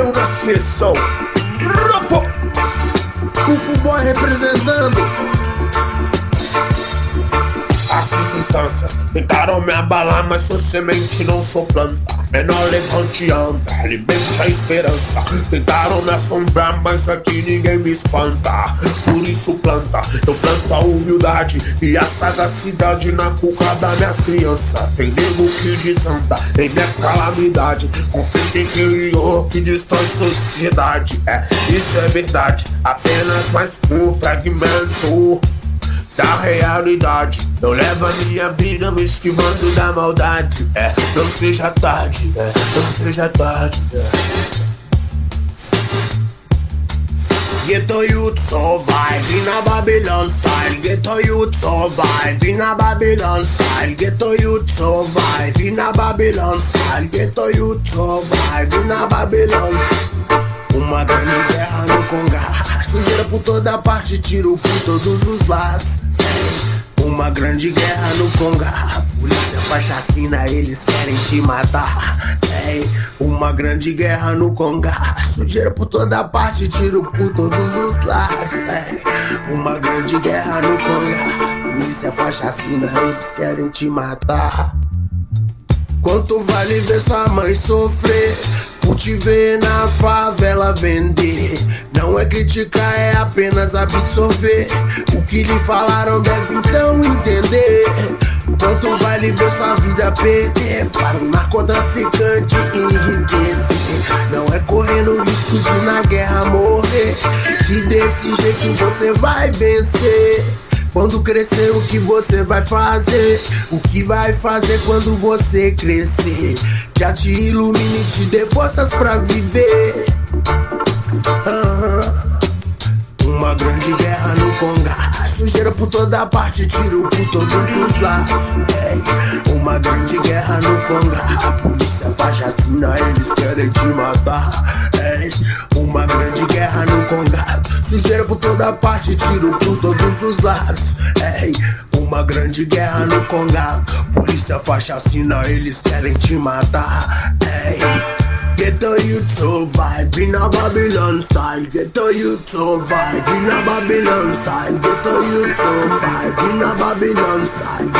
Caio na sessão. O futebol representando circunstâncias tentaram me abalar, mas sou semente, não sou planta. Menor levante anda, alimente a esperança. Tentaram me assombrar, mas aqui ninguém me espanta. Por isso planta, eu planto a humildade e a sagacidade na cuca das minhas crianças. Tem nego que desanda em minha calamidade. Conflito interior que destrói sociedade. É, isso é verdade, apenas mais um fragmento da realidade. Eu levo a minha vida me esquivando da maldade. É, não seja tarde, é, não seja tarde. É. Ghetto youth survive in a Babylon style. Ghetto youth survive in a Babylon style. Ghetto youth survive in a Babylon style. Ghetto youth survive in a Babylon. Uma grande guerra no Congá. Sujeira por toda parte, tiro por todos os lados. Uma grande guerra no Conga. Polícia faz chacina, eles querem te matar. Ei, uma grande guerra no Conga. Sujeira por toda parte, tiro por todos os lados. Ei, uma grande guerra no Conga. Polícia faz chacina, eles querem te matar. Quanto vale ver sua mãe sofrer? Te ver na favela vender. Não é criticar, é apenas absorver. O que lhe falaram deve então entender. Quanto vale ver sua vida perder para um narcotraficante enriquecer? Não é correndo risco de na guerra morrer. Que desse jeito você vai vencer. Quando crescer, o que você vai fazer? O que vai fazer quando você crescer? Já te ilumine, te dê forças pra viver. Uma grande guerra no Conga. Sujeira por toda parte, tiro por todos os lados. Ei, uma grande guerra no Conga. A polícia faz chacina, eles querem te matar. Ei, uma grande guerra no Conga. Sujeira por toda parte, tiro por todos os lados. Ei, uma grande guerra no Conga. Polícia faz chacina, eles querem te matar. Ei. Get the youth survive in a Babylon style. Get the youth survive in a Babylon style. Get the youth survive in a Babylon style.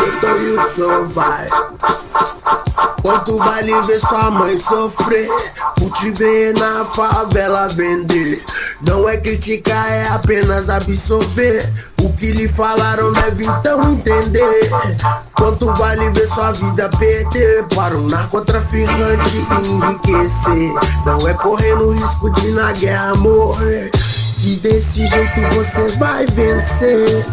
Quanto vale ver sua mãe sofrer por te ver na favela vender? Não é criticar, é apenas absorver. O que lhe falaram deve então entender. Quanto vale ver sua vida perder para um narcotraficante enriquecer? Não é correndo risco de na guerra morrer que desse jeito você vai vencer.